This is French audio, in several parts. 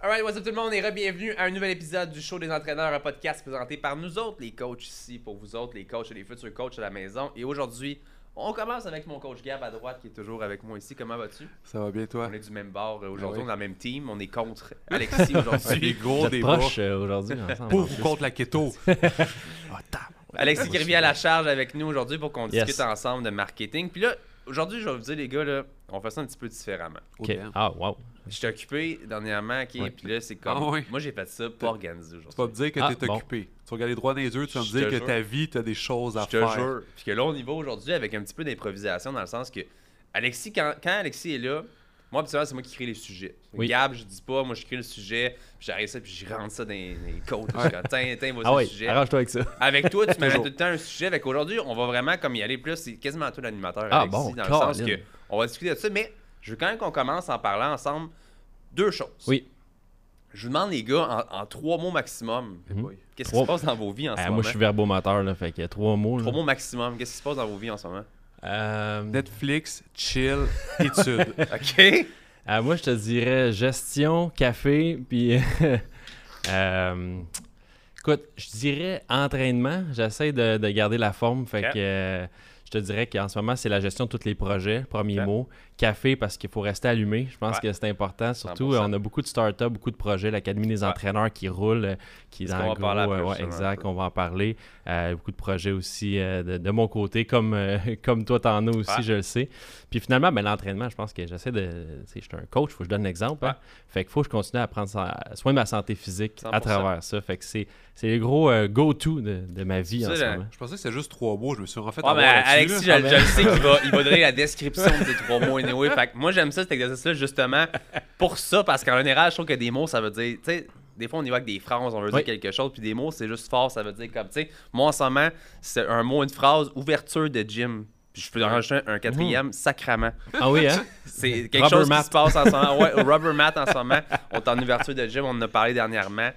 Alright, what's up tout le monde? Et bienvenue à un nouvel épisode du show des entraîneurs, un podcast présenté par nous autres, les coachs ici, pour vous autres, les coachs et les futurs coachs à la maison. Et aujourd'hui, on commence avec mon coach Gab à droite qui est toujours avec moi ici. Comment vas-tu? Ça va bien toi? On est du même bord euh, aujourd'hui, Ah oui. on est dans le même team, on est contre Alexis aujourd'hui. Des gros, des proches euh, aujourd'hui ensemble. Pour ou contre la keto? Alexis qui revient à la charge avec nous aujourd'hui pour qu'on Yes. discute ensemble de marketing. Puis là, aujourd'hui, je vais vous dire, les gars, là, on fait ça un petit peu différemment. Ok. Ah, wow. J'étais occupé dernièrement, ok, Ouais. puis là, c'est comme. Ah oui. Moi, j'ai fait ça pas organisé Tu vas me aujourd'hui. dire que Ah, t'es bon. occupé. Tu vas regarder droit dans les yeux, tu vas me Je te dire que jure. ta vie, t'as des choses à Je te faire. jure. Puis que là, on y va aujourd'hui avec un petit peu d'improvisation dans le sens que Alexis, quand, quand Alexis est là, moi, habituellement, c'est moi qui crée les sujets. Oui. Gab, je dis pas, moi, je crée le sujet, puis j'arrive ça, puis je rentre ça dans les dans les côtes. Je tiens, voici Ah le sujet. arrange-toi avec ça. Avec toi, tu m'amènes tout le temps un sujet. Avec aujourd'hui, on va vraiment comme y aller plus. C'est quasiment toi l'animateur, Ah, Alexis, bon, dans le sens que on va discuter de ça. Mais je veux quand même qu'on commence en parlant ensemble deux choses. Oui. Je vous demande, les gars, en, en trois mots maximum, qu'est-ce qui se passe dans vos vies en ce moment? moi, je suis verbomoteur, là, fait que trois mots. là. Trois mots maximum, qu'est-ce qui se passe dans vos vies en ce moment? Euh, Netflix, chill, études. OK? euh, moi, je te dirais gestion, café, puis. euh, écoute, je dirais entraînement. J'essaie de, de garder la forme, fait que. euh, je te dirais qu'en ce moment, c'est la gestion de tous les projets, premier mot. Café, parce qu'il faut rester allumé. Je pense Ouais. que c'est important. Surtout, 100%. on a beaucoup de startups, beaucoup de projets. L'Académie des Ouais. entraîneurs qui roule, euh, qui est parler gros, euh, ouais, exact, on va en parler. Euh, beaucoup de projets aussi euh, de, de mon côté, comme, euh, comme toi, t'en as aussi, Ouais. je le sais. Puis finalement, ben, l'entraînement, je pense que j'essaie de. Je suis un coach, faut que je donne l'exemple. hein. Fait qu'il faut que je continue à prendre soin de ma santé physique 100%. à travers ça. Fait que c'est c'est le gros euh, go-to de, de ma vie en ce moment. Je pensais que c'était juste trois mots. Je me suis en fait Ah, mais Alexis, je, le sais qu'il va, il va donner la description de ces trois mots anyway. Fait que moi, j'aime ça, cet exercice-là, justement, pour ça, parce qu'en général, je trouve que des mots, ça veut dire. Tu sais, des fois, on y va avec des phrases, on veut Oui. dire quelque chose, puis des mots, c'est juste fort, ça veut dire comme, tu sais, moi, en ce moment, c'est un mot, une phrase, ouverture de gym. Puis je peux en rajouter un, quatrième, sacrament. Ah oui, hein? C'est quelque chose qui se passe en ce moment. Ouais, rubber mat en ce moment. On est en ouverture de gym, on en a parlé dernièrement.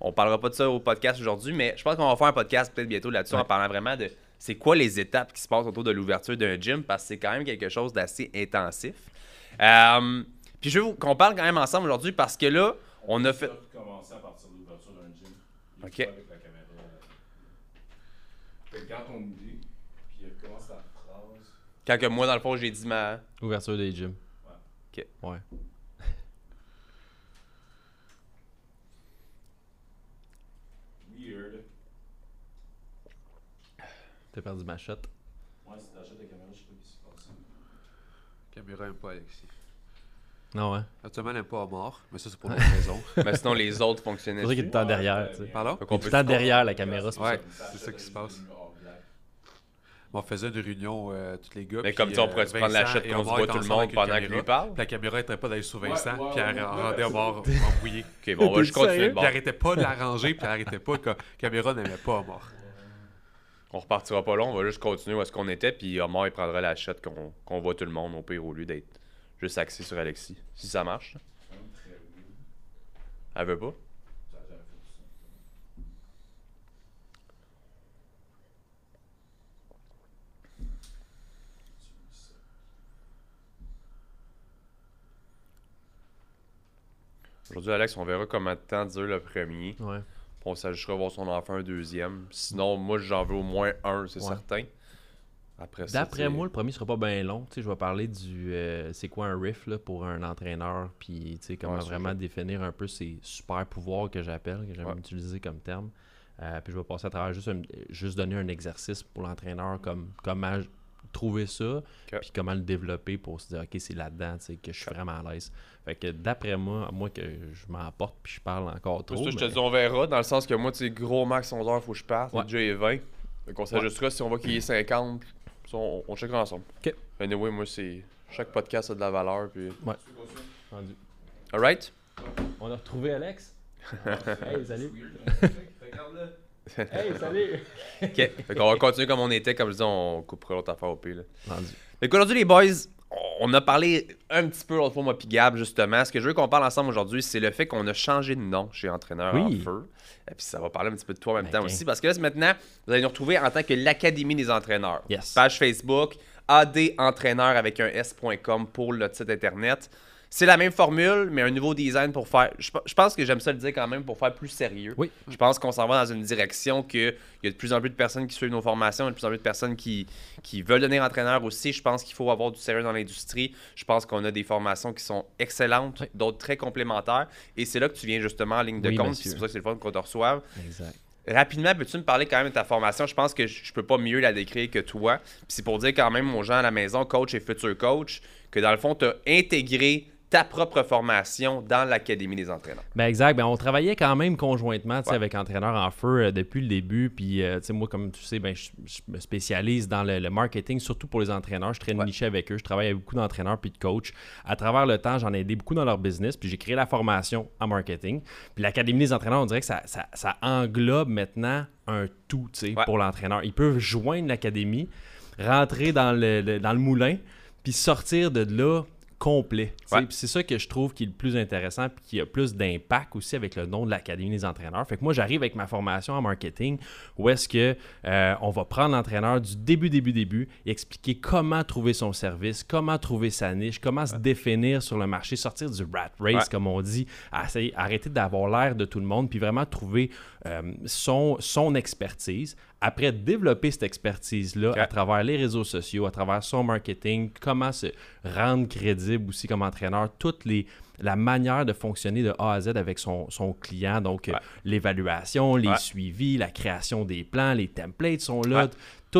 On parlera pas de ça au podcast aujourd'hui, mais je pense qu'on va faire un podcast peut-être bientôt là-dessus en parlant vraiment de c'est quoi les étapes qui se passent autour de l'ouverture d'un gym parce que c'est quand même quelque chose d'assez intensif. Euh, puis je veux vous- qu'on parle quand même ensemble aujourd'hui parce que là, on a fait. commencer à partir de l'ouverture d'un gym. Ok. avec la caméra. Fait que quand on me dit, puis il recommence la phrase. Quand que moi, dans le fond, j'ai dit ma. Ouverture des gyms. Ok. Ouais. Weird. T'as perdu ma shot. Moi, si t'achètes la caméra, je sais pas ce qui se passe. Caméra aime pas Alexis. Non, hein? Actuellement, elle aime pas à mort, mais ça, c'est pour d'autres raisons. Mais sinon, les autres fonctionnaient. C'est vrai qu'il est tout le temps derrière, tu sais. Pardon? Il est tout le temps derrière la caméra, c'est pour Ouais, ça. c'est ça qui se passe. On faisait une réunion, euh, tous les gars. Mais puis, comme ça, on euh, pourrait prendre la Vincent shot et qu'on se Omar voit étaient tout le ensemble monde avec une pendant que lui caméra. parle. Puis La caméra était pas d'aller sur Vincent, Ouais, ouais, puis elle ouais, rendait ouais. Omar embrouillé. Ok, bon, ouais, je continue sérieux? de Puis elle arrêtait pas de la ranger, puis elle arrêtait pas que la caméra n'aimait pas Omar. On repartira pas long, on va juste continuer où est-ce qu'on était, puis Omar il prendra la shot qu'on voit tout le monde au pire au lieu d'être juste axé sur Alexis. Si ça marche. Elle veut pas? Aujourd'hui, Alex, on verra comment de temps dure le premier. Ouais. On s'ajustera voir si on en fait un deuxième. Sinon, moi, j'en veux au moins un, c'est Ouais. certain. Après D'après moi, le premier sera pas bien long. Tu sais, je vais parler du euh, c'est quoi un riff là, pour un entraîneur, puis tu sais, comment Ouais, vraiment définir un peu ses super pouvoirs que j'appelle, que j'aime Ouais. utiliser comme terme. Euh, puis je vais passer à travers juste, un- juste donner un exercice pour l'entraîneur, comme comment trouver ça, puis comment le développer pour se dire, ok, c'est là-dedans tu sais, que je suis vraiment à l'aise. Fait que d'après moi, à moi que je m'emporte puis je parle encore trop. Ça, je te mais- dis, on verra, dans le sens que moi, tu sais, gros max 11 heures, faut que je parte. Ouais. Déjà, il est 20. Donc, on s'ajustera si on voit qu'il est 50. ça, on, on checkera ensemble. Ok. Anyway, moi, c'est. Chaque podcast a de la valeur. Puis... Rendu. Alright? On a retrouvé Alex. hey, salut. hey, salut. Ok. fait qu'on va continuer comme on était. Comme je dis, on coupera l'autre affaire au pire. qu'aujourd'hui, les boys, on a parlé un petit peu l'autre fois, moi, puis Gab, justement. Ce que je veux qu'on parle ensemble aujourd'hui, c'est le fait qu'on a changé de nom chez Entraîneur en. Feu. Et puis ça va parler un petit peu de toi en même temps aussi. Parce que là, c'est maintenant, vous allez nous retrouver en tant que l'Académie des entraîneurs. Yes. Page Facebook, adentraîneur avec un s.com pour le site internet. C'est la même formule, mais un nouveau design pour faire. Je, je pense que j'aime ça le dire quand même pour faire plus sérieux. Oui. Je pense qu'on s'en va dans une direction que il y a de plus en plus de personnes qui suivent nos formations, il y a de plus en plus de personnes qui, qui veulent devenir entraîneur aussi. Je pense qu'il faut avoir du sérieux dans l'industrie. Je pense qu'on a des formations qui sont excellentes, Oui. d'autres très complémentaires. Et c'est là que tu viens justement en ligne de Oui, compte. C'est pour ça que c'est le fun qu'on te reçoive. Exact. Rapidement, peux-tu me parler quand même de ta formation? Je pense que je, peux pas mieux la décrire que toi. Puis c'est pour dire quand même aux gens à la maison, coach et futur coach, que dans le fond, tu as intégré ta propre formation dans l'Académie des entraîneurs. Ben exact. Ben, on travaillait quand même conjointement Ouais. avec Entraîneur en feu euh, depuis le début. Puis, euh, moi, comme tu sais, ben, je, je me spécialise dans le, le marketing, surtout pour les entraîneurs. Je traîne Ouais. niché avec eux. Je travaille avec beaucoup d'entraîneurs puis de coachs. À travers le temps, j'en ai aidé beaucoup dans leur business. Puis, j'ai créé la formation en marketing. Puis, l'Académie des entraîneurs, on dirait que ça, ça- ça englobe maintenant un tout Ouais. pour l'entraîneur. Ils peuvent joindre l'Académie, rentrer dans le, le- dans le moulin, puis sortir de là complet. Ouais. C'est ça que je trouve qui est le plus intéressant puis qui a plus d'impact aussi avec le nom de l'Académie des entraîneurs. Fait que moi, j'arrive avec ma formation en marketing où est-ce que euh, on va prendre l'entraîneur du début, début, début et expliquer comment trouver son service, comment trouver sa niche, comment se définir sur le marché, sortir du rat race, Ouais. comme on dit, essayer- arrêter d'avoir l'air de tout le monde puis vraiment trouver euh, son, son expertise. Après, développer cette expertise-là à travers les réseaux sociaux, à travers son marketing, comment se rendre crédible aussi comme entraîneur, toutes les la manière de fonctionner de A à Z avec son, son client, donc Ouais. l'évaluation, les Ouais. suivis, la création des plans, les templates sont là, Ouais.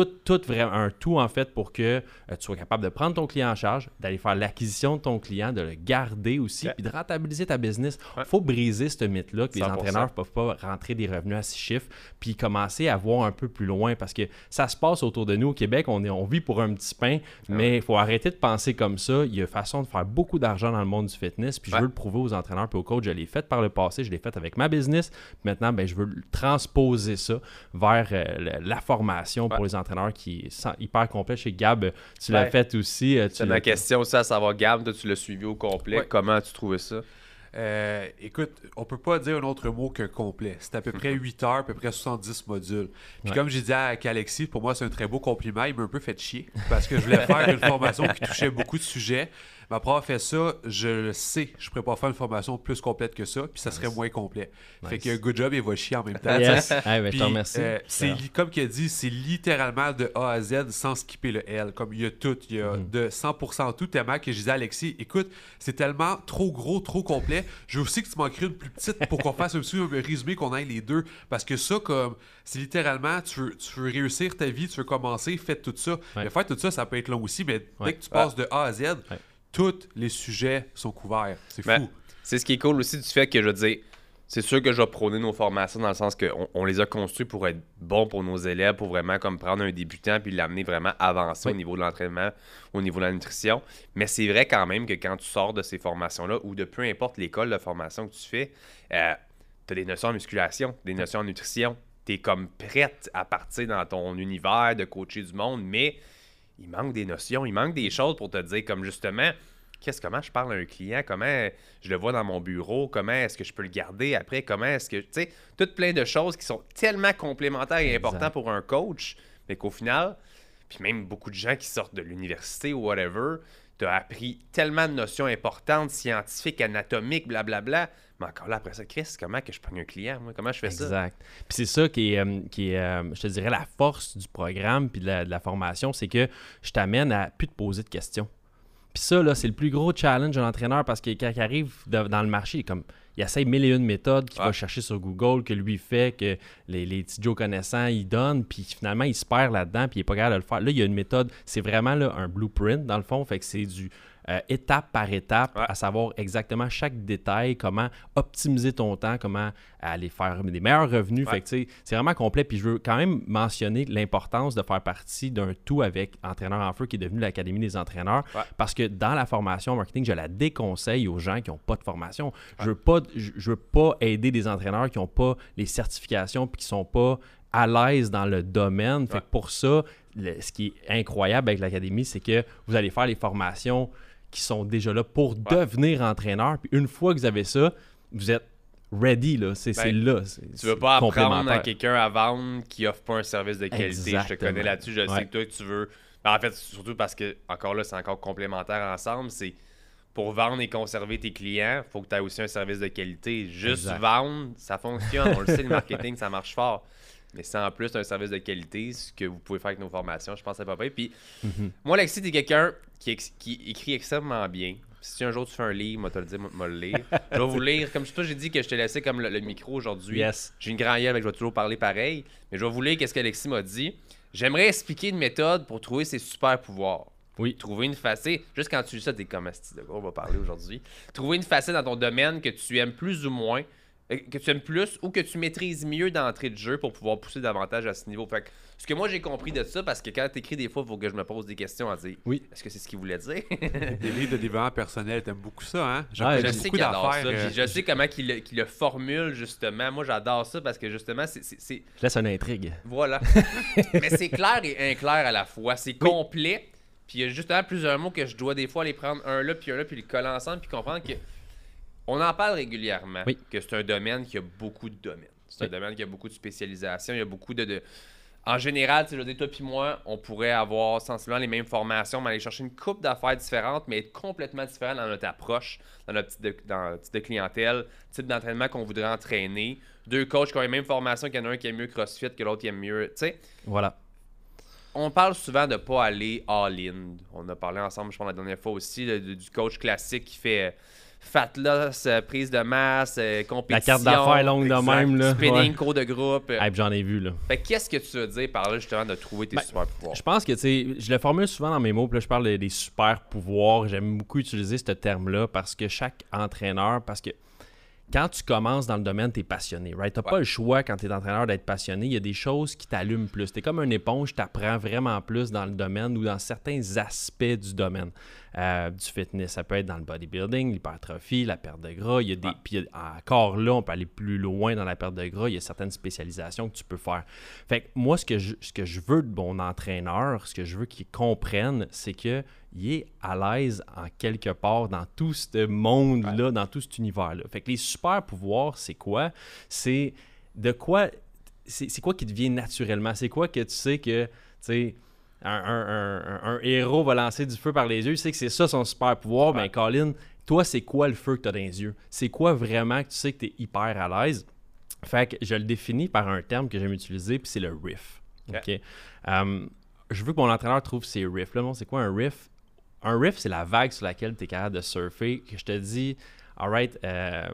Tout, tout vraiment un tout en fait pour que euh, tu sois capable de prendre ton client en charge, d'aller faire l'acquisition de ton client, de le garder aussi, puis de rentabiliser ta business. Il Ouais. faut briser ce mythe-là que les 100%. entraîneurs ne peuvent pas rentrer des revenus à six chiffres, puis commencer à voir un peu plus loin parce que ça se passe autour de nous au Québec, on, est, on vit pour un petit pain, mais il faut arrêter de penser comme ça. Il y a façon de faire beaucoup d'argent dans le monde du fitness, puis je veux le prouver aux entraîneurs puis aux coachs. Je l'ai fait par le passé, je l'ai fait avec ma business. Maintenant, ben, je veux transposer ça vers euh, la formation pour les entraîneurs qui est hyper complet. Chez Gab, tu Ouais. l'as fait aussi. euh, tu C'est ma question aussi à savoir, Gab, toi, tu l'as suivi au complet. Ouais. Comment as-tu trouvé ça? Euh, écoute, on peut pas dire un autre mot que complet. C'est à peu près 8 heures, à peu près 70 modules. Puis Ouais. comme j'ai dit à Alexis, pour moi c'est un très beau compliment. Il m'a un peu fait chier parce que je voulais faire une formation qui touchait beaucoup de sujets. Mais après avoir fait ça, je le sais, je pourrais pas faire une formation plus complète que ça, puis ça serait moins complet. Fait que good job, il va chier en même temps. Yes. Hey, ben, je Puis, te remercie. euh, c'est li- comme qu'il a dit, c'est littéralement de A à Z sans skipper le L. Comme il y a tout, il y a Mhm. de 100% tout. Tellement que je disais à Alexis, écoute, c'est tellement trop gros, trop complet. Je veux aussi que tu m'en crées une plus petite pour qu'on fasse un petit un résumé, qu'on aille les deux. Parce que ça, comme, c'est littéralement, tu veux, tu veux réussir ta vie, tu veux commencer, fais tout ça. Mais faire tout ça, ça peut être long aussi, mais Ouais. dès que tu passes de A à Z, Ouais. Tous les sujets sont couverts. C'est Ben, fou. C'est ce qui est cool aussi du fait que je dire, c'est sûr que je vais prôner nos formations dans le sens qu'on on les a construits pour être bons pour nos élèves, pour vraiment comme prendre un débutant puis l'amener vraiment avancer Oui. au niveau de l'entraînement, au niveau de la nutrition. Mais c'est vrai quand même que quand tu sors de ces formations-là ou de peu importe l'école de formation que tu fais, tu as des notions en musculation, des notions en nutrition. Tu es comme prête à partir dans ton univers de coacher du monde, mais il manque des notions, il manque des choses pour te dire comme justement qu'est-ce comment je parle à un client, comment je le vois dans mon bureau, comment est-ce que je peux le garder après, comment est-ce que tu sais, toutes plein de choses qui sont tellement complémentaires et Exact. importantes pour un coach, mais qu'au final, puis même beaucoup de gens qui sortent de l'université ou whatever, tu as appris tellement de notions importantes, scientifiques, anatomiques, blablabla, mais encore là après ça, Chris, comment que je prends un client, moi, comment je fais ça? Exact. Puis c'est ça qui est, euh, qui est euh, je te dirais, la force du programme puis de la, de la formation, c'est que je t'amène à plus te poser de questions. Puis ça, là, c'est le plus gros challenge de l'entraîneur parce que quand il arrive de- dans le marché, il est comme, il essaye mille et une méthodes qu'il va chercher sur Google, que lui fait, que les, les petits Joe connaissants, il donne, puis finalement, il se perd là-dedans, puis il n'est pas capable de le faire. Là, il y a une méthode, c'est vraiment là, un blueprint, dans le fond, fait que c'est du euh, étape par étape, Ouais. à savoir exactement chaque détail, comment optimiser ton temps, comment aller faire des meilleurs revenus. Ouais. Fait c'est vraiment complet. Puis je veux quand même mentionner l'importance de faire partie d'un tout avec Entraîneur en Feu qui est devenu l'Académie des entraîneurs. Ouais. Parce que dans la formation marketing, je la déconseille aux gens qui n'ont pas de formation. Je veux pas, je, je veux pas aider des entraîneurs qui n'ont pas les certifications puis qui sont pas à l'aise dans le domaine. Fait que pour ça, le- ce qui est incroyable avec l'Académie, c'est que vous allez faire les formations qui sont déjà là pour devenir entraîneur. Puis une fois que vous avez ça, vous êtes ready. là. C'est Ben, là. Tu veux pas apprendre à quelqu'un à vendre qui offre pas un service de qualité. Je te connais là-dessus. Je Ouais. sais que toi, tu veux. Ben, en fait, surtout parce que, encore là, c'est encore complémentaire ensemble. C'est pour vendre et conserver tes clients, faut que tu aies aussi un service de qualité. Juste Exact. vendre, ça fonctionne. On le sait, le marketing, ça marche fort. Mais c'est en plus un service de qualité, ce que vous pouvez faire avec nos formations, je pense pas pire. Puis Mhm. moi, Alexis, t'es quelqu'un qui, écrit extrêmement bien. Si un jour tu fais un livre, moi te le dire, moi le lire. Je vais vous lire. Comme toi, j'ai dit que je te laissais comme le, le micro aujourd'hui. Yes. J'ai une grande gueule, mais je vais toujours parler pareil. Mais je vais vous lire qu'est-ce qu'Alexis m'a dit. J'aimerais expliquer une méthode pour trouver ses super pouvoirs. Oui. Trouver une facette. Juste quand tu lis ça, t'es comme Asti de on va parler aujourd'hui. Trouver une facette dans ton domaine que tu aimes plus ou moins, que tu aimes plus ou que tu maîtrises mieux d'entrée de jeu pour pouvoir pousser davantage à ce niveau. Fait que, ce que moi j'ai compris de ça, parce que quand t'écris des fois, il faut que je me pose des questions à dire. Oui. Est-ce que c'est ce qu'il voulait dire? Des livres de développement personnel, t'aimes beaucoup ça, hein? J'ai je sais beaucoup qu'il adore ça. puis euh, je sais comment qu'il le, formule justement. Moi j'adore ça parce que justement, c'est- Je laisse une intrigue. Voilà. Mais c'est clair et inclair à la fois. C'est complet. Puis il y a justement plusieurs mots que je dois des fois les prendre un là puis un là puis les coller ensemble puis comprendre que on en parle régulièrement Oui. que c'est un domaine qui a beaucoup de domaines. C'est un domaine qui a beaucoup de spécialisation, il y a beaucoup de, de- en général, tu sais, je veux dire, toi puis moi, on pourrait avoir sensiblement les mêmes formations, mais aller chercher une coupe d'affaires différentes, mais être complètement différent dans notre approche, dans notre type de, dans notre type de clientèle, type d'entraînement qu'on voudrait entraîner. Deux coachs qui ont les mêmes formations, qu'il y en a un qui aime mieux CrossFit, que l'autre qui aime mieux. Tu sais, Voilà. on parle souvent de pas aller all-in. On a parlé ensemble, je pense, la dernière fois aussi, du coach classique qui fait euh, fat loss, euh, prise de masse, euh, compétition. carte d'affaires longue de même, là. Spinning, Ouais. cours de groupe. Hey, J'en ai vu, là. Fait qu'est-ce que tu veux dire par là, justement, de trouver tes Ben, super pouvoirs? Je pense que, tu sais, je le formule souvent dans mes mots, puis là, je parle des super pouvoirs. J'aime beaucoup utiliser ce terme-là parce que chaque entraîneur, parce que quand tu commences dans le domaine, tu es passionné, right? Tu Ouais. pas le choix quand tu es entraîneur d'être passionné. Il y a des choses qui t'allument plus. Tu es comme une éponge, tu apprends vraiment plus dans le domaine ou dans certains aspects du domaine euh, du fitness. Ça peut être dans le bodybuilding, l'hypertrophie, la perte de gras. Il y a des. Puis encore là, on peut aller plus loin dans la perte de gras. Il y a certaines spécialisations que tu peux faire. Fait que moi, ce que je, ce que je veux de mon entraîneur, ce que je veux qu'il comprenne, c'est que il est à l'aise en quelque part dans tout ce monde-là, dans tout cet univers-là. Fait que les super pouvoirs, c'est quoi? C'est de quoi. C'est quoi qui te vient naturellement? C'est quoi que tu sais que, tu sais, un, un- un- un- un héros va lancer du feu par les yeux, il sait que c'est ça son super pouvoir. Ben, Colin, toi, c'est quoi le feu que tu as dans les yeux? C'est quoi vraiment que tu sais que tu es hyper à l'aise? Fait que je le définis par un terme que j'aime utiliser, puis c'est le riff. Ok? Um, je veux que mon entraîneur trouve ses riffs. Là, non, c'est quoi un riff? Un riff, c'est la vague sur laquelle tu es capable de surfer. Que je te dis, alright, euh,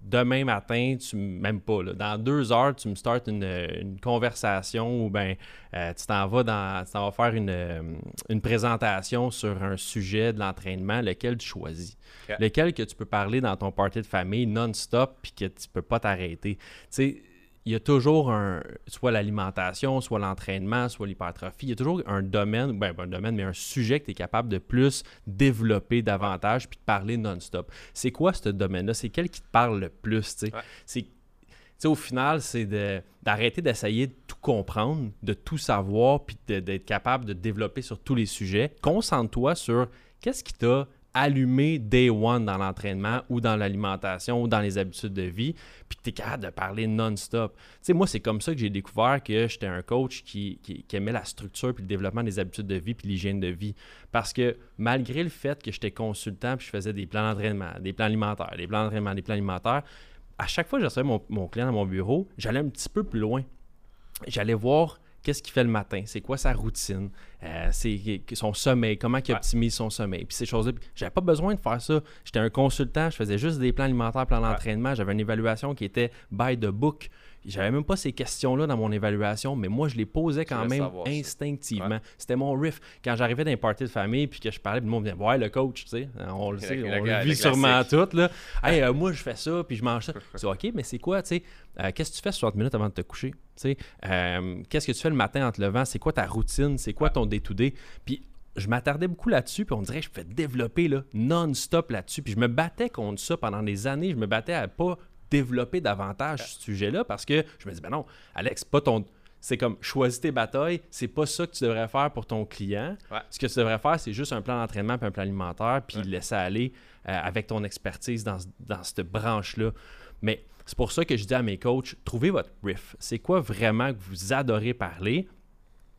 demain matin, tu m- même pas, là, dans deux heures, tu me startes une, une conversation ou ben euh, tu t'en vas dans tu t'en vas faire une, euh, une présentation sur un sujet de l'entraînement, lequel tu choisis. Lequel que tu peux parler dans ton party de famille non-stop puis que tu peux pas t'arrêter. Tu sais, il y a toujours un, soit l'alimentation, soit l'entraînement, soit l'hypertrophie, il y a toujours un domaine, ben pas un domaine, mais un sujet que tu es capable de plus développer davantage puis de parler non-stop. C'est quoi ce domaine-là? C'est quel qui te parle le plus? tu sais? Ouais. C'est au final, c'est de- d'arrêter d'essayer de tout comprendre, de tout savoir, puis d'être capable de développer sur tous les sujets. Concentre-toi sur qu'est-ce qui t'a allumé day one dans l'entraînement ou dans l'alimentation ou dans les habitudes de vie, puis tu es capable de parler non-stop. Tu moi, c'est comme ça que j'ai découvert que j'étais un coach qui, aimait la structure puis le développement des habitudes de vie puis l'hygiène de vie. Parce que malgré le fait que j'étais consultant puis je faisais des plans d'entraînement, des plans alimentaires, des plans d'entraînement, des plans alimentaires, à chaque fois que je mon, mon client dans mon bureau, j'allais un petit peu plus loin. J'allais voir qu'est-ce qu'il fait le matin, c'est quoi sa routine, euh, c'est son sommeil, comment il Ouais. optimise son sommeil, puis ces choses-là. J'avais pas besoin de faire ça. J'étais un consultant, je faisais juste des plans alimentaires, plans d'entraînement, j'avais une évaluation qui était by the book. J'avais même pas ces questions-là dans mon évaluation, mais moi, je les posais quand même savoir instinctivement. C'était mon riff. Quand j'arrivais dans un party de famille puis que je parlais, puis le monde me disait Ouais, le coach, tu sais, on le sait, le- on le- vit sûrement tout. Là. Hey, euh, moi, je fais ça, puis je mange ça. Je dis OK, mais c'est quoi, tu sais euh, Qu'est-ce que tu fais 60 minutes avant de te coucher Tu sais, euh, Qu'est-ce que tu fais le matin en te levant? C'est quoi ta routine? C'est quoi ton day-to-day? Puis je m'attardais beaucoup là-dessus, puis on dirait que je me fais développer là, non-stop là-dessus. Puis je me battais contre ça pendant des années. Je me battais à pas développer davantage ce sujet-là parce que je me dis, ben non, Alex, pas ton. C'est comme choisis tes batailles, c'est pas ça que tu devrais faire pour ton client. Ouais. Ce que tu devrais faire, c'est juste un plan d'entraînement puis un plan alimentaire, puis Ouais. laisser aller euh, avec ton expertise dans, dans cette branche-là. Mais c'est pour ça que je dis à mes coachs, trouvez votre riff. C'est quoi vraiment que vous adorez parler?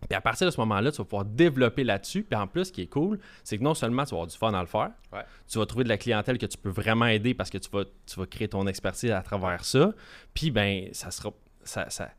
Puis à partir de ce moment-là, tu vas pouvoir développer là-dessus. Puis en plus, ce qui est cool, c'est que non seulement tu vas avoir du fun à le faire, Ouais. tu vas trouver de la clientèle que tu peux vraiment aider parce que tu vas, tu vas créer ton expertise à travers ça. Puis ben, ça sera. Ça, ça-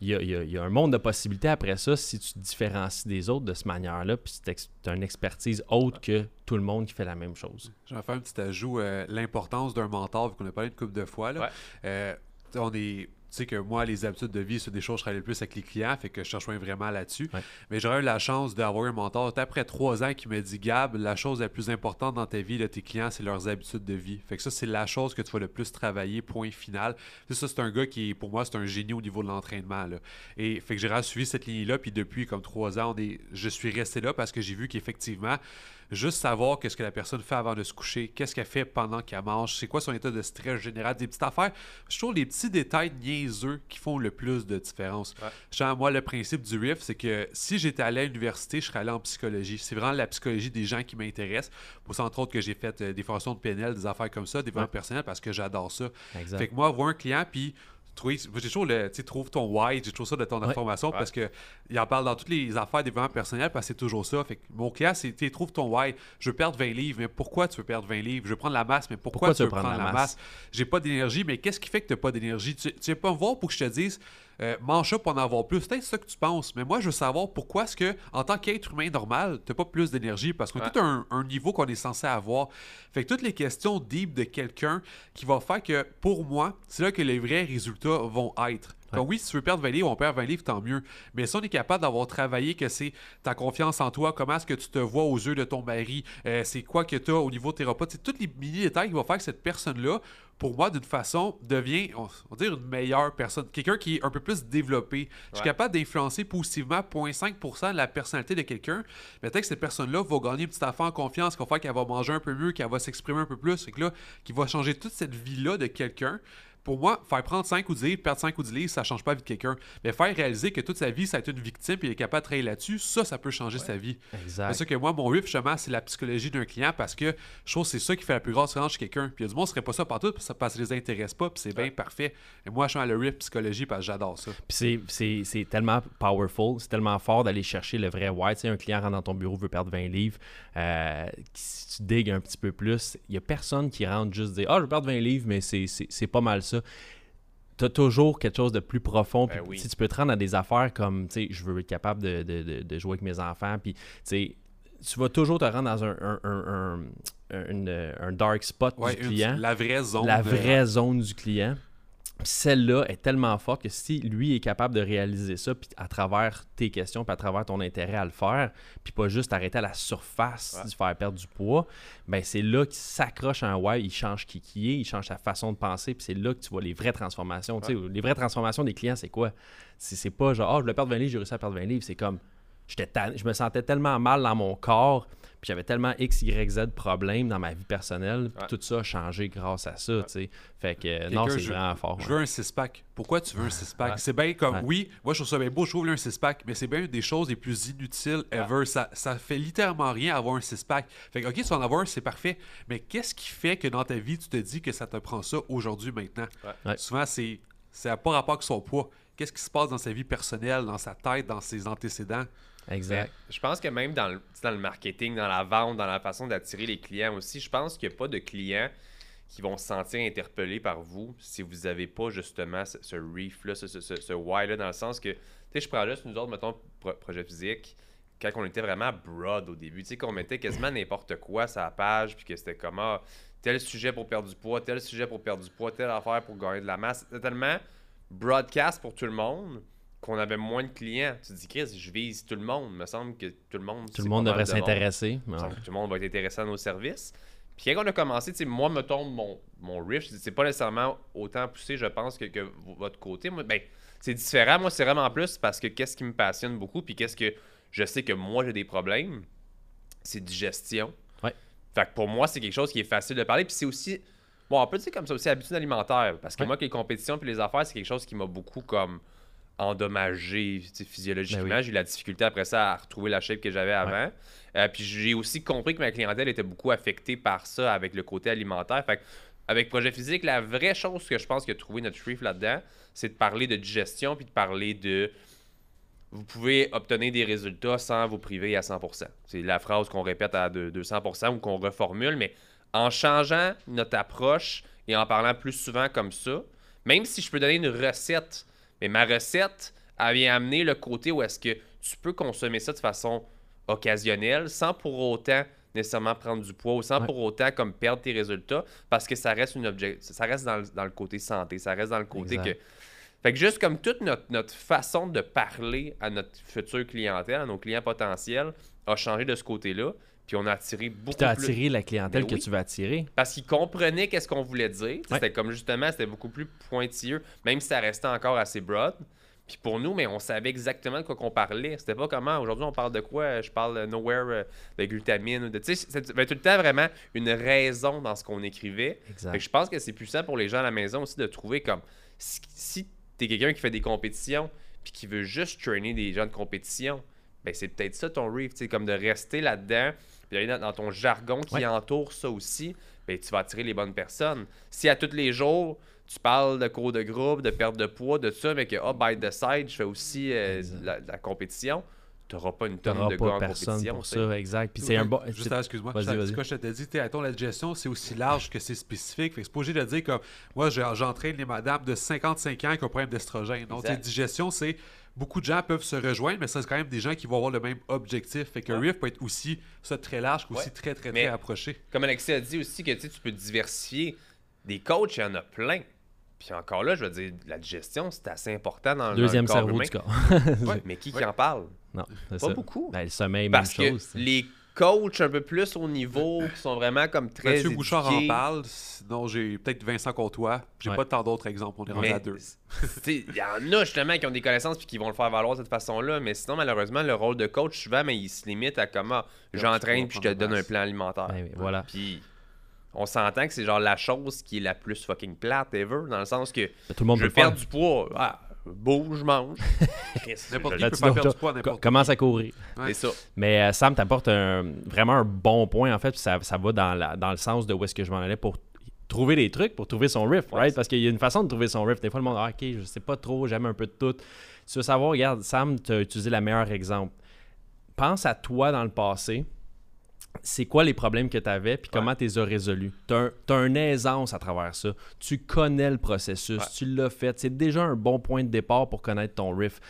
il y, a, il y a- il y a un monde de possibilités après ça si tu te différencies des autres de cette manière-là. Puis tu as une expertise autre que tout le monde qui fait la même chose. Je vais faire un petit ajout. euh, L'importance d'un mentor, vu qu'on a parlé une couple de fois. Là, Ouais. Euh, on est. Tu sais que moi, les habitudes de vie, c'est des choses que je travaille le plus avec les clients, fait que je cherche vraiment là-dessus. Ouais. Mais j'aurais eu la chance d'avoir un mentor après trois ans qui me dit Gab, la chose la plus importante dans ta vie de tes clients, c'est leurs habitudes de vie. Fait que ça, c'est la chose que tu vas le plus travailler, point final. Tu sais, ça, c'est un gars qui, pour moi, c'est un génie au niveau de l'entraînement. là. Et fait que j'ai suivi cette ligne-là, puis depuis comme trois ans, on est, je suis resté là parce que j'ai vu qu'effectivement, juste savoir qu'est-ce que la personne fait avant de se coucher, qu'est-ce qu'elle fait pendant qu'elle mange, c'est quoi son état de stress général, des petites affaires. Je trouve les petits détails niaiseux qui font le plus de différence. Ouais. Genre, moi, le principe du RIF, c'est que si j'étais allé à l'université, je serais allé en psychologie. C'est vraiment la psychologie des gens qui m'intéresse. Pour ça, entre autres, que j'ai fait euh, des formations de PNL, des affaires comme ça, des développement personnel, parce que j'adore ça. Exact. Fait que moi, voir un client, puis trouver, j'ai toujours le, tu trouve ton why, j'ai toujours ça de ton Ouais. information parce que il en parle dans toutes les affaires développement personnel parce que c'est toujours ça. Fait que mon client, c'est, tu trouve ton why. Je veux perdre 20 livres, mais pourquoi tu veux perdre 20 livres? Je veux prendre la masse, mais pourquoi, tu veux prendre, la masse? J'ai pas d'énergie, mais qu'est-ce qui fait que tu n'as pas d'énergie? Tu, tu pas me voir pour que je te dise, euh, ça pour en avoir plus. C'est ça que tu penses, mais moi, je veux savoir pourquoi est-ce que, en tant qu'être humain normal, tu n'as pas plus d'énergie parce qu'on a Ouais. tout un, un niveau qu'on est censé avoir. Fait que toutes les questions deep de quelqu'un qui va faire que, pour moi, c'est là que les vrais résultats vont être. Comme oui, si tu veux perdre 20 livres, on perd 20 livres, tant mieux. Mais si on est capable d'avoir travaillé que c'est ta confiance en toi, comment est-ce que tu te vois aux yeux de ton mari, euh, c'est quoi que tu as au niveau thérapeute, c'est tous les mini-détails qui vont faire que cette personne-là, pour moi, d'une façon, devient, on, va dire, une meilleure personne. Quelqu'un qui est un peu plus développé. Je suis capable d'influencer positivement 0.5% de la personnalité de quelqu'un. Mais peut-être que cette personne-là va gagner une petite affaire en confiance, qui va faire qu'elle va manger un peu mieux, qu'elle va s'exprimer un peu plus. Que là, qui va changer toute cette vie-là de quelqu'un. Pour moi, faire prendre 5 ou 10 livres, perdre 5 ou 10 livres, ça change pas la vie de quelqu'un. Mais faire réaliser que toute sa vie, ça a été une victime et il est capable de travailler là-dessus, ça, ça peut changer sa vie. C'est Exact. ça que moi, mon riff, justement, c'est la psychologie d'un client parce que je trouve que c'est ça qui fait la plus grosse différence chez quelqu'un. Puis il y a du monde qui serait pas ça partout parce que ça ne les intéresse pas, puis c'est bien parfait. Et moi, je suis dans le riff psychologie parce que j'adore ça. Puis c'est- c'est c'est tellement powerful, c'est tellement fort d'aller chercher le vrai why. Tu sais, un client rentre dans ton bureau, veut perdre 20 livres. euh, si tu digues un petit peu plus, il n'y a personne qui rentre juste dire Ah, je veux perdre 20 livres, mais c'est- c'est c'est pas mal ça. Tu as toujours quelque chose de plus profond. Ben puis, oui. tu tu peux te rendre à des affaires comme tu sais, je veux être capable de, de- de- de jouer avec mes enfants. Puis tu tu vas toujours te rendre dans un, un, un- un- une- un dark spot Ouais, du une- client la vraie zone. la vraie zone du client. Celle-là est tellement forte que si lui est capable de réaliser ça, puis à travers tes questions, puis à travers ton intérêt à le faire, puis pas juste arrêter à la surface Ouais. du faire perdre du poids, ben c'est là qu'il s'accroche à un why, il change qui qui est, il change sa façon de penser, puis c'est là que tu vois les vraies transformations. Les vraies transformations des clients, c'est quoi? C'est c'est pas genre, ah, je voulais perdre 20 livres, j'ai réussi à perdre 20 livres. C'est comme, je me sentais tellement mal dans mon corps, puis j'avais tellement X, Y, Z problèmes dans ma vie personnelle, puis Ouais. tout ça a changé grâce à ça, tu sais. Fait que, euh, non, c'est vraiment fort. Je ouais. veux un six-pack. Pourquoi tu veux un six-pack? Ouais. C'est bien comme, Ouais. oui, moi je trouve ça bien beau, je trouve un six-pack, mais c'est bien une des choses les plus inutiles ever. Ça, ça fait littéralement rien avoir un six-pack. Fait que, ok, tu vas en avoir un, c'est parfait, mais qu'est-ce qui fait que dans ta vie, tu te dis que ça te prend ça aujourd'hui, maintenant? Ouais. Ouais. Souvent, c'est ça n'a pas rapport avec son poids. Qu'est-ce qui se passe dans sa vie personnelle, dans sa tête, dans ses antécédents? Exact. Ben, Je pense que même dans le, dans le marketing, dans la vente, dans la façon d'attirer les clients aussi, je pense qu'il n'y a pas de clients qui vont se sentir interpellés par vous si vous n'avez pas justement ce, ce reef-là, ce, ce, ce, ce why-là, dans le sens que, tu sais, je prends juste nous autres, mettons, pro- projet physique, quand on était vraiment broad au début, tu sais, qu'on mettait quasiment n'importe quoi sur la page, puis que c'était comme, ah, tel sujet pour perdre du poids, tel sujet pour perdre du poids, telle affaire pour gagner de la masse. C'était tellement broadcast pour tout le monde qu'on avait moins de clients. Tu te dis, Chris, je vise tout le monde. Il me semble que tout le monde. Tout le monde devrait s'intéresser. Ouais. tout le monde va être intéressé à nos services. Puis quand on a commencé, tu sais, moi, me tombe mon, mon riff, c'est pas nécessairement autant poussé, je pense, que, que votre côté. Moi, ben, c'est différent. Moi, c'est vraiment plus parce que qu'est-ce qui me passionne beaucoup, puis qu'est-ce que je sais que moi, j'ai des problèmes, c'est digestion. Ouais. Fait que pour moi, c'est quelque chose qui est facile de parler. Puis c'est aussi, bon, on peut dire comme ça aussi, habitude alimentaire. Parce que Ouais. moi, que les compétitions puis les affaires, c'est quelque chose qui m'a beaucoup comme endommagé physiologiquement. Ben oui. J'ai eu la difficulté après ça à retrouver la shape que j'avais avant. Euh, puis j'ai aussi compris que ma clientèle était beaucoup affectée par ça avec le côté alimentaire. Fait que, avec Projet Physique, la vraie chose que je pense que trouver notre reef là-dedans, c'est de parler de digestion puis de parler de vous pouvez obtenir des résultats sans vous priver à 100%. C'est la phrase qu'on répète à de- 200% ou qu'on reformule, mais en changeant notre approche et en parlant plus souvent comme ça, même si je peux donner une recette, mais ma recette, elle vient amener le côté où est-ce que tu peux consommer ça de façon occasionnelle sans pour autant nécessairement prendre du poids ou sans Ouais. pour autant comme perdre tes résultats parce que ça reste une objet ça reste dans le, dans le côté santé, ça reste dans le côté Exact. que fait que juste comme toute notre, notre façon de parler à notre future clientèle, à nos clients potentiels, a changé de ce côté-là. Puis on a attiré beaucoup Puis t'as plus. attiré la clientèle Ben que oui. tu veux attirer. Parce qu'ils comprenaient qu'est-ce qu'on voulait dire. Ouais. C'était comme justement, c'était beaucoup plus pointilleux, même si ça restait encore assez broad. Puis pour nous, mais on savait exactement de quoi qu'on parlait. C'était pas comment, aujourd'hui on parle de quoi? Je parle de nowhere, euh, de glutamine. ou de- Tu sais, c'était tout le temps vraiment une raison dans ce qu'on écrivait. Fait Exact. que je pense que c'est puissant pour les gens à la maison aussi de trouver comme si, si t'es quelqu'un qui fait des compétitions puis qui veut juste trainer des gens de compétition, ben c'est peut-être ça ton reef, tu sais, comme de rester là-dedans, puis d'aller dans, dans ton jargon qui Ouais. entoure ça aussi, ben tu vas attirer les bonnes personnes. Si à tous les jours tu parles de cours de groupe, de perte de poids, de ça, mais que oh, by the side, je fais aussi euh, la, la compétition, t'auras pas une tonne de pas gars en compétition. pour tu ça, exact. Puis c'est un bon. Juste c'est- à- excuse-moi. Vas-y, Juste à- vas-y. ce que je t'ai dit, tu sais, la digestion, c'est aussi large que c'est spécifique. Fait que c'est pas obligé de dire comme moi, j'entraîne les madames de 55 ans qui ont un problème d'estrogène. Donc, tu Exact. digestion, c'est beaucoup de gens peuvent se rejoindre, mais ça, c'est quand même des gens qui vont avoir le même objectif. Fait que Ouais. RIF peut être aussi ça très large, qu'aussi Ouais. très, très, Mais- très approché. Comme Alexis a dit aussi que tu peux diversifier. Des coachs, il y en a plein. Puis encore là, je veux dire, la digestion, c'est assez important dans, Deuxième le corps cerveau humain. du corps. Ouais, mais qui, en parle? non, c'est Pas ça. beaucoup. Ben, le sommeil, Parce même chose. les coachs un peu plus au niveau, qui sont vraiment comme très Mathieu Bouchard en parle. Sinon, j'ai peut-être Vincent Comtois. J'ai Ouais. pas tant d'autres exemples. On est rendu à deux. c'est- il y en a justement qui ont des connaissances puis qui vont le faire valoir de cette façon-là. Mais sinon, malheureusement, le rôle de coach, souvent, mais il se limite à comment je j'entraîne puis je te donne un plan alimentaire. Ben oui, voilà. Puis on s'entend que c'est genre la chose qui est la plus fucking plate ever, dans le sens que Tout le monde je peut veux perdre du poids. Ah, bouge, mange. N'importe je- qui Là, peut tu faire dois- perdre du poids à n'importe co- Commence à courir. C'est ça. Mais euh, Sam t'apporte un, vraiment un bon point, en fait, puis ça, ça va dans, la- dans le sens de où est-ce que je m'en allais pour trouver des trucs, pour trouver son riff, right? Parce qu'il y a une façon de trouver son riff. Des fois, le monde, ah, ok, je sais pas trop, j'aime un peu de tout. Tu veux savoir, regarde, Sam, tu as utilisé le meilleur exemple. Pense à toi dans le passé. C'est quoi les problèmes que tu avais, puis comment tu les as résolus. Tu as, une aisance à travers ça. Tu connais le processus, Ouais. tu l'as fait. C'est déjà un bon point de départ pour connaître ton riff.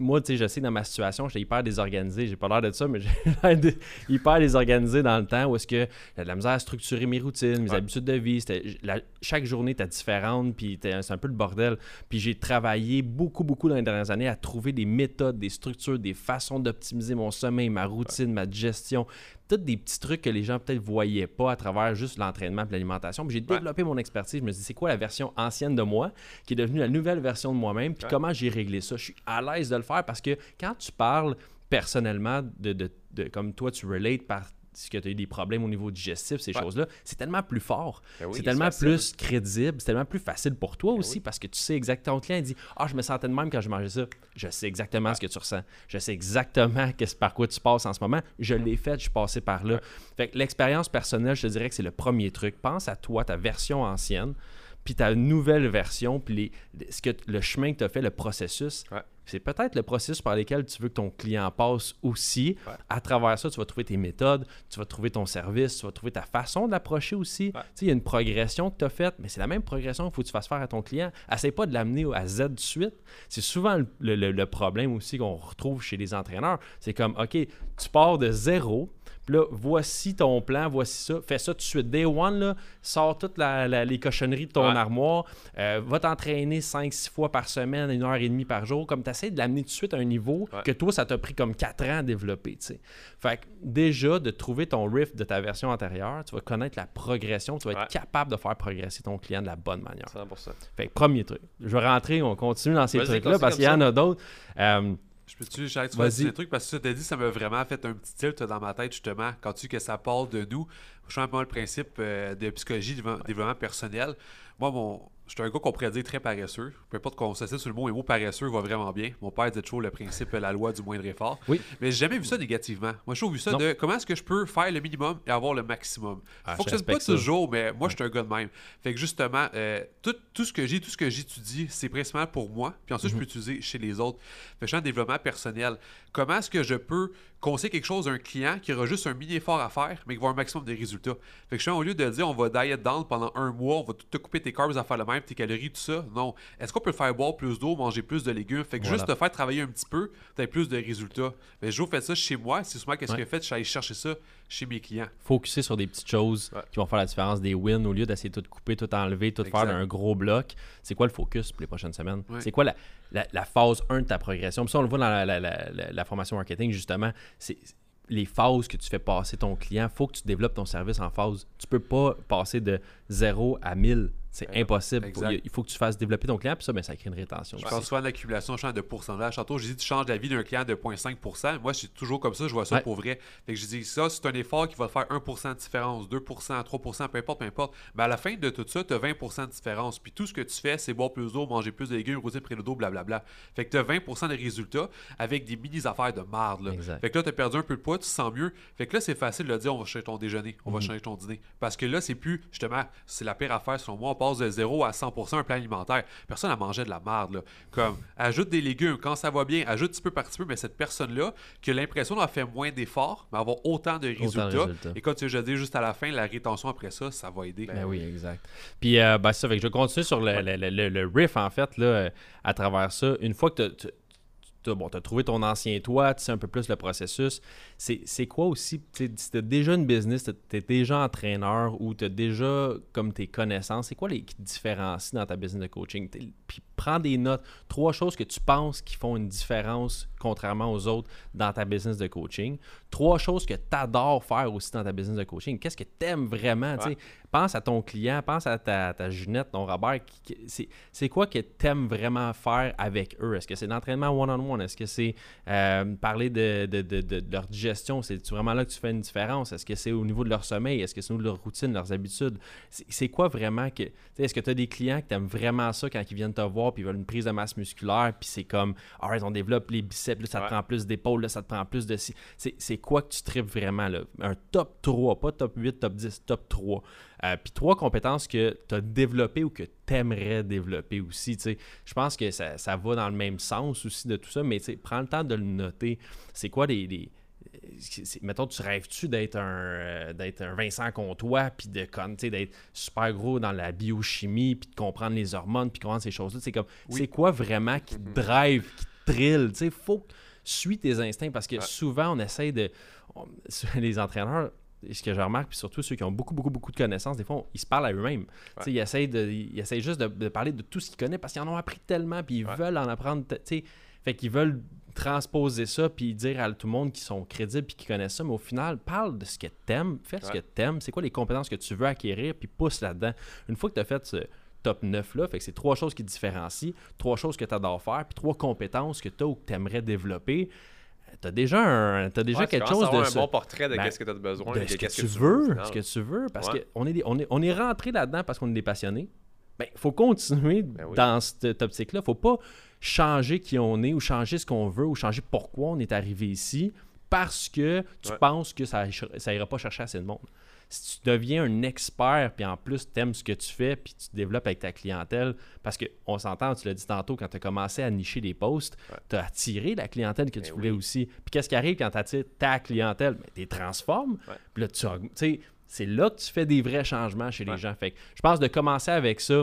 Moi, tu sais, je sais dans ma situation, j'étais hyper désorganisé. J'ai pas l'air de ça, mais de- hyper désorganisé dans le temps où est-ce que j'ai de la misère à structurer mes routines, mes Ouais. habitudes de vie. La- chaque journée était différente, puis était- c'est un peu le bordel. Puis j'ai travaillé beaucoup, beaucoup dans les dernières années à trouver des méthodes, des structures, des façons d'optimiser mon sommeil, ma routine, ma gestion. Tous des petits trucs que les gens peut-être voyaient pas à travers juste l'entraînement et l'alimentation. Puis j'ai Ouais. développé mon expertise. Je me dis, c'est quoi la version ancienne de moi qui est devenue la nouvelle version de moi-même? Puis Ouais. comment j'ai réglé ça? Je suis à l'aise de le faire parce que quand tu parles personnellement de, de- de- comme toi, tu relates par ce que tu as eu des problèmes au niveau digestif, ces Ouais. choses-là, c'est tellement plus fort. Ben oui, c'est tellement plus crédible, c'est tellement plus facile pour toi aussi oui. parce que tu sais exactement. Ton client dit Ah, je me sentais de même quand je mangeais ça. Je sais exactement ce que tu ressens. Je sais exactement par quoi tu passes en ce moment. Je l'ai fait, je suis passé par là. Fait que l'expérience personnelle, je te dirais que c'est le premier truc. Pense à toi, ta version ancienne, puis ta nouvelle version, puis les, ce que, le chemin que tu as fait, le processus. Ouais. C'est peut-être le processus par lequel tu veux que ton client passe aussi. Ouais. À travers ça, tu vas trouver tes méthodes, tu vas trouver ton service, tu vas trouver ta façon de l'approcher aussi. Tu sais, il y a une progression que tu as faite, mais c'est la même progression qu'il faut que tu fasses faire à ton client. Essaye pas de l'amener à Z de suite. C'est souvent le, le- problème aussi qu'on retrouve chez les entraîneurs. C'est comme, OK, tu pars de zéro, là, voici ton plan, voici ça. Fais ça tout de suite. Day one, là, sors toutes la- la- les cochonneries de ton Ouais. armoire. euh, va t'entraîner 5-6 fois par semaine, une heure et demie par jour. Comme tu essaies de l'amener tout de suite à un niveau Ouais. que toi, ça t'a pris comme 4 ans à développer. tu sais. Fait que déjà, de trouver ton riff de ta version antérieure, tu vas connaître la progression. Tu vas être Ouais. capable de faire progresser ton client de la bonne manière. 100%. Fait que premier truc. Je vais rentrer, on continue dans ces trucs-là parce qu'il y en a d'autres. Euh, Je peux-tu, j'arrête dire des trucs? Parce que ça, t'as dit, ça m'a vraiment fait un petit tilt dans ma tête, justement, quand tu dis que ça parle de nous. Je suis un peu le principe euh, de psychologie, de développement personnel. Moi, mon, je suis un gars qu'on pourrait dire très paresseux. Peu importe qu'on s'assied sur le mot, et le mot paresseux va vraiment bien. Mon père dit toujours le principe, la loi du moindre effort. Oui. Mais j'ai jamais vu ça négativement. Moi, j'ai toujours vu ça Non. de comment est-ce que je peux faire le minimum et avoir le maximum. Ah, pas respecte ça. toujours, mais moi, je suis un gars de même. Fait que justement, euh, tout, tout ce que j'ai, tout ce que j'étudie, c'est principalement pour moi. Puis ensuite, Mhm. je peux utiliser chez les autres. Fait que je suis en développement personnel. Comment est-ce que je peux conseiller quelque chose à un client qui aura juste un mini effort à faire, mais qui va avoir un maximum de résultats? Fait que je suis au lieu de dire on va diet down pendant un mois, on va tout te couper tes carbs à faire le même, tes calories, tout ça. Non. Est-ce qu'on peut faire boire plus d'eau, manger plus de légumes? Fait que Voilà. juste te faire travailler un petit peu, tu as plus de résultats. Mais je fais ça chez moi. C'est souvent qu'est-ce Ouais. que j'ai fait, je suis allé chercher ça chez mes clients. Focuser sur des petites choses Ouais. qui vont faire la différence, des wins, au lieu d'essayer de tout couper, tout enlever, tout faire Exact. d'un gros bloc. C'est quoi le focus pour les prochaines semaines? Ouais. C'est quoi la, la- la phase 1 de ta progression? Puis ça, on le voit dans la, formation marketing, justement. C'est les phases que tu fais passer ton client. faut que tu développes ton service en phase. Tu peux pas passer de 0 à 1000. C'est Ouais, impossible. exact. Il faut que tu fasses développer ton client, puis ça, ben, ça crée une rétention. Je aussi. pense souvent à l'accumulation, je change de pourcentage. Tantôt, j'ai dit tu changes la vie d'un client de 0.5%. Moi, je suis toujours comme ça, je vois ça Ouais. pour vrai. Fait que je dis ça, c'est un effort qui va te faire 1% de différence, 2%, 3%, peu importe, peu importe. Mais à la fin de tout ça, tu as 20% de différence. Puis tout ce que tu fais, c'est boire plus d'eau, manger plus de légumes, routine près de dos, blablabla. Fait que tu as 20% de résultats avec des mini-affaires de marde. là. Exact. Fait que là, tu as perdu un peu de poids, tu te sens mieux. Fait que là, c'est facile de dire on va changer ton déjeuner, on va Mhm. changer ton dîner. Parce que là, c'est plus, justement, c'est la pire affaire selon moi. On passe de 0 à 100% un plan alimentaire. Personne n'a mangé de la marde. Là. Comme, ajoute des légumes quand ça va bien, ajoute petit peu par petit peu, mais cette personne-là, qui a l'impression d'avoir fait moins d'efforts, mais avoir autant de résultats. résultats. Et quand tu je dis juste à la fin, la rétention après ça, ça va aider. Ben oui, exact. Puis, euh, ben, ça, fait que je vais continuer sur le, le- le- le riff, en fait, là, à travers ça. Une fois que tu as bon, t'as trouvé ton ancien toi, tu sais un peu plus le processus, c'est quoi aussi, si tu as déjà une business, tu es déjà entraîneur ou tu as déjà comme tes connaissances, c'est quoi les qui te différencient dans ta business de coaching? Puis prends des notes, trois choses que tu penses qui font une différence contrairement aux autres dans ta business de coaching. Trois choses que tu adores faire aussi dans ta business de coaching. Qu'est-ce que tu aimes vraiment? Pense à ton client, pense à ta, ta Junette, ton Robert. c'est- C'est quoi que tu aimes vraiment faire avec eux? Est-ce que c'est l'entraînement one-on-one? Est-ce que c'est euh, parler de, de- de- leur digestion? C'est vraiment là que tu fais une différence? Est-ce que c'est au niveau de leur sommeil? Est-ce que c'est au niveau de leur routine, leurs habitudes? C'est c'est quoi vraiment que. Est-ce que tu as des clients qui t'aiment vraiment ça quand ils viennent te voir puis ils veulent une prise de masse musculaire puis c'est comme, alright, on développe les biceps, là, ça te prend plus d'épaules, là, ça te prend plus de. c'est quoi que tu tripes vraiment? Là? Un top 3, pas top 8, top 10, top 3. Euh, puis trois compétences que tu as développées ou que tu aimerais développer aussi. Je pense que ça, ça va dans le même sens aussi de tout ça, mais prends le temps de le noter. C'est quoi les. les- mettons, tu rêves-tu d'être un, euh, d'être un Vincent Comtois, puis de d'être super gros dans la biochimie, puis de comprendre les hormones, puis comprendre ces choses-là? C'est comme, c'est quoi vraiment qui te drive, qui te thrill? Tu sais, faut suis tes instincts parce que Ouais. souvent, on essaie de. on- les entraîneurs, ce que je remarque, puis surtout ceux qui ont beaucoup, beaucoup, beaucoup de connaissances, des fois, on- ils se parlent à eux-mêmes. Ils, essayent de, ils essayent juste de, de parler de tout ce qu'ils connaissent parce qu'ils en ont appris tellement, puis ils Ouais. veulent en apprendre. Fait qu'ils veulent transposer ça, puis dire à tout le monde qu'ils sont crédibles, puis qu'ils connaissent ça, mais au final, parle de ce que t'aimes, fais ce que t'aimes, c'est quoi les compétences que tu veux acquérir, puis pousse là-dedans. Une fois que tu as fait ce top 9 là, fait que c'est trois choses qui te différencient, trois choses que tu adores faire, puis trois compétences que tu as ou que tu aimerais développer. Tu as déjà, un, t'as déjà Ouais, quelque chose de ce- un bon portrait de Ben, qu'est-ce que tu as besoin, de de ce que tu veux, ce que tu veux, parce Ouais. qu'on est, des- on est, on est rentré là-dedans parce qu'on est des passionnés. Ben, faut continuer Ben oui. dans cette optique-là. faut pas changer qui on est ou changer ce qu'on veut ou changer pourquoi on est arrivé ici parce que tu Ouais. penses que ça ça ira pas chercher assez de monde. Si tu deviens un expert, puis en plus, tu aimes ce que tu fais, puis tu développes avec ta clientèle, parce qu'on s'entend, tu l'as dit tantôt, quand tu as commencé à nicher des posts, Ouais. tu as attiré la clientèle que Ben tu voulais oui. aussi. Puis qu'est-ce qui arrive quand tu attires ta clientèle? Ben, tu les transformes, Ouais. puis là, tu sais, c'est là que tu fais des vrais changements chez les gens. Fait que je pense de commencer avec ça,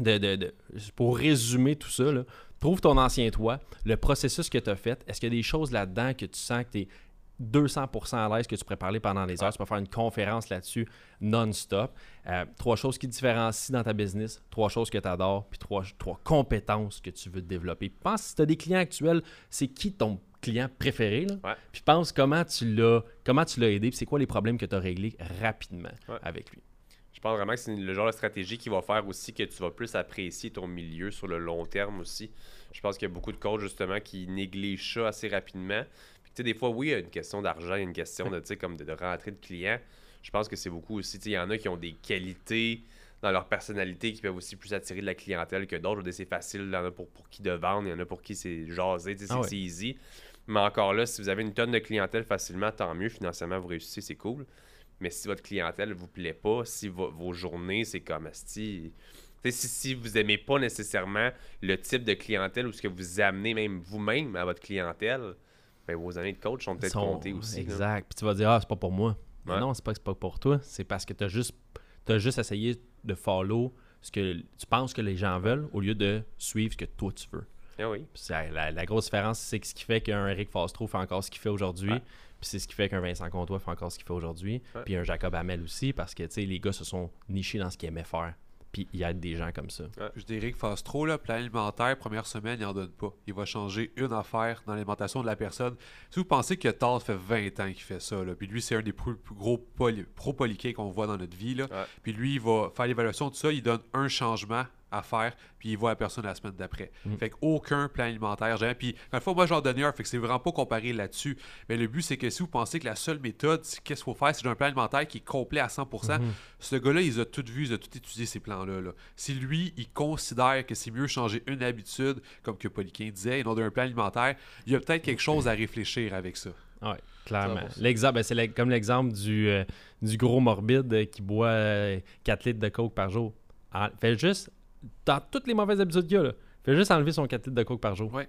de, de- de- pour résumer tout ça, là, trouve ton ancien toi, le processus que tu as fait. Est-ce qu'il y a des choses là-dedans que tu sens que tu es 200% à l'aise, que tu pourrais parler pendant les heures, tu peux faire une conférence là-dessus non-stop. Euh, trois choses qui te différencient dans ta business, trois choses que tu adores, puis trois, trois compétences que tu veux développer. Pense si tu as des clients actuels, c'est qui ton client préféré, là? Ouais. puis pense comment tu l'as comment tu l'as aidé, puis c'est quoi les problèmes que tu as réglés rapidement Ouais. avec lui. Je pense vraiment que c'est le genre de stratégie qui va faire aussi que tu vas plus apprécier ton milieu sur le long terme aussi. Je pense qu'il y a beaucoup de coachs justement qui négligent ça assez rapidement. Sais, des fois, oui, il y a une question d'argent, il y a une question de, tu sais, comme de, de rentrée de clients. Je pense que c'est beaucoup aussi. Il y en a qui ont des qualités dans leur personnalité qui peuvent aussi plus attirer de la clientèle que d'autres. C'est facile, il y en a pour, pour qui de vendre, il y en a pour qui c'est jasé, tu sais, c'est Ah ouais. c'est easy. Mais encore là, si vous avez une tonne de clientèle facilement, tant mieux. Financièrement, vous réussissez, c'est cool. Mais si votre clientèle vous plaît pas, si vo- vos journées, c'est comme Si, si vous aimez pas nécessairement le type de clientèle ou ce que vous amenez même vous-même à votre clientèle, ben vos années de coach sont peut-être sont- comptées aussi. Exact. Puis tu vas dire, ah, c'est pas pour moi. Ouais. non, c'est pas que c'est pas pour toi. C'est parce que tu as juste, juste essayé de follow ce que tu penses que les gens veulent au lieu de suivre ce que toi tu veux. Ah oui. La, la grosse différence, c'est ce qui fait qu'un Eric Fastro fait encore ce qu'il fait aujourd'hui. Ouais. Puis c'est ce qui fait qu'un Vincent Comtois fait encore ce qu'il fait aujourd'hui. Puis un Jacob Hamel aussi, parce que les gars se sont nichés dans ce qu'ils aimaient faire. Puis il y a des gens comme ça. Je dirais que fasse trop, là, plan alimentaire, première semaine, il n'en donne pas. Il va changer une affaire dans l'alimentation de la personne. Si vous pensez que Todd fait 20 ans qu'il fait ça, là, puis lui, c'est un des plus, plus gros poly- pro-poliqués qu'on voit dans notre vie, là, Ouais. puis lui, il va faire l'évaluation de ça, il donne un changement à faire, puis il voit la personne la semaine d'après. Mm. Fait qu'aucun plan alimentaire, jamais. Puis, une fois, moi, j'en donne un, fait que c'est vraiment pas comparé là-dessus. Mais le but, c'est que si vous pensez que la seule méthode, c'est qu'est-ce qu'il faut faire, c'est un plan alimentaire qui est complet à 100%, Mhm. ce gars-là, il a tout vu, il a tout étudié ces plans-là. là. Si lui, il considère que c'est mieux changer une habitude, comme que Poliquin disait, et non d'un plan alimentaire, il y a peut-être quelque chose à réfléchir avec ça. Oui, clairement. 100%. L'exemple, ben, c'est comme l'exemple du, euh, du gros morbide euh, qui boit 4 litres de coke par jour. En- fait juste, dans toutes les mauvaises habitudes qu'il y a, là, fait juste enlever son 4 litres de coke par jour. Ouais.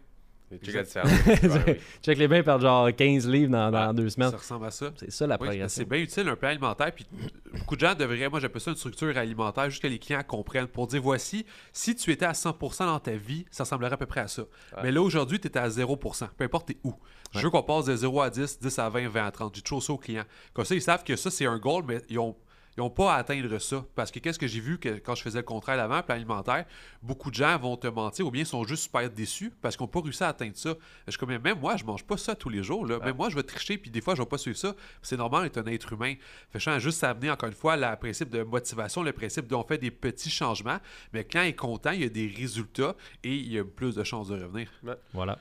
Check la différence. Ouais, oui. Check les bains perdre genre 15 livres dans, dans Ouais, deux semaines. Ça ressemble à ça. C'est ça la Oui, progression. c'est bien utile un plan alimentaire. Puis beaucoup de gens devraient, moi j'appelle ça une structure alimentaire, juste que les clients comprennent pour dire voici, si tu étais à 100% dans ta vie, ça ressemblerait à peu près à ça. Mais là aujourd'hui, tu es à 0%, peu importe t'es où. Je veux qu'on passe de 0 à 10, 10 à 20, 20 à 30. J'ai toujours ça aux clients. Comme ça, ils savent que ça c'est un goal, mais ils ont. Ils n'ont pas à atteindre ça. Parce que qu'est-ce que j'ai vu que quand je faisais le contraire avant, plan alimentaire, beaucoup de gens vont te mentir ou bien sont juste super déçus parce qu'ils n'ont pas réussi à atteindre ça. Je suis comme, même moi, je mange pas ça tous les jours. Là. Même moi, je vais tricher, puis des fois, je vais pas suivre ça. C'est normal d'être un être humain. Fait que je tiens à juste amener, encore une fois, le principe de motivation, le principe d'on fait des petits changements, mais quand il est content, il y a des résultats et il y a plus de chances de revenir. Voilà.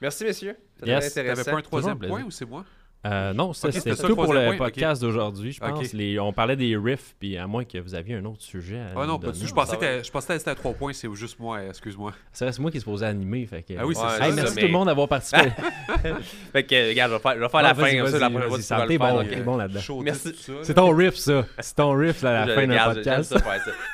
Merci, messieurs. C'était Yes. T'avais intéressant. pas un troisième plaisir. point ou c'est moi? Euh, non, ça ça tout pour le point, podcast d'aujourd'hui, je. Les- on parlait des riffs, puis à moins que vous aviez un autre sujet. à Ah nous non, pas du tout. Je pensais que va. t'avais- je pensais que c'était à trois points, c'est juste moi, excuse-moi. C'est c'est moi qui est supposé animer. Fait que... Ah oui, c'est Ouais, ça. Hey, c'est merci ça, tout le monde d'avoir participé. Fait que, regarde, je vais faire, je vais faire Ah, la fin. comme ça, vas-y, bon, t'es bon là-dedans. Merci. C'est ton riff, ça. C'est ton riff à la fin d'un podcast.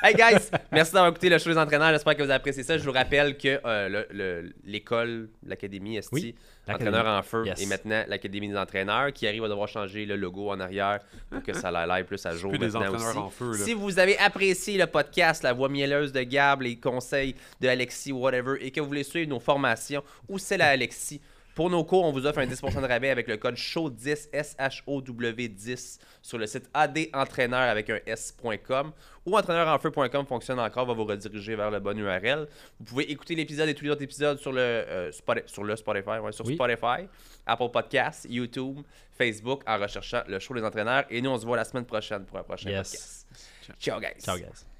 Hey guys, merci d'avoir écouté le show des entraîneurs. J'espère que vous avez apprécié ça. Je vous rappelle que euh, le- le- l'école, l'académie ST, entraîneur en feu, Yes. et maintenant l'académie des entraîneurs qui arrive à devoir changer le logo en arrière pour que ça l'aille plus à jour Plus des maintenant entraîneurs aussi. en feu, là. Si vous avez apprécié le podcast, la voix mielleuse de Gab, les conseils de Alexis, whatever, et que vous voulez suivre nos formations, où c'est la Alexis? Pour nos cours, on vous offre un 10% de rabais avec le code SHOW10, S-H-O-W-10, sur le site adentraîneur avec un S.com ou entraîneurenfeu.com fonctionne encore, va vous rediriger vers le bon URL. Vous pouvez écouter l'épisode et tous les autres épisodes sur le, euh, Spotify, sur le Spotify, ouais, sur Oui. Spotify, Apple Podcasts, YouTube, Facebook en recherchant le show des entraîneurs. Et nous, on se voit la semaine prochaine pour un prochain Yes. podcast. Ciao, guys. Ciao, guys.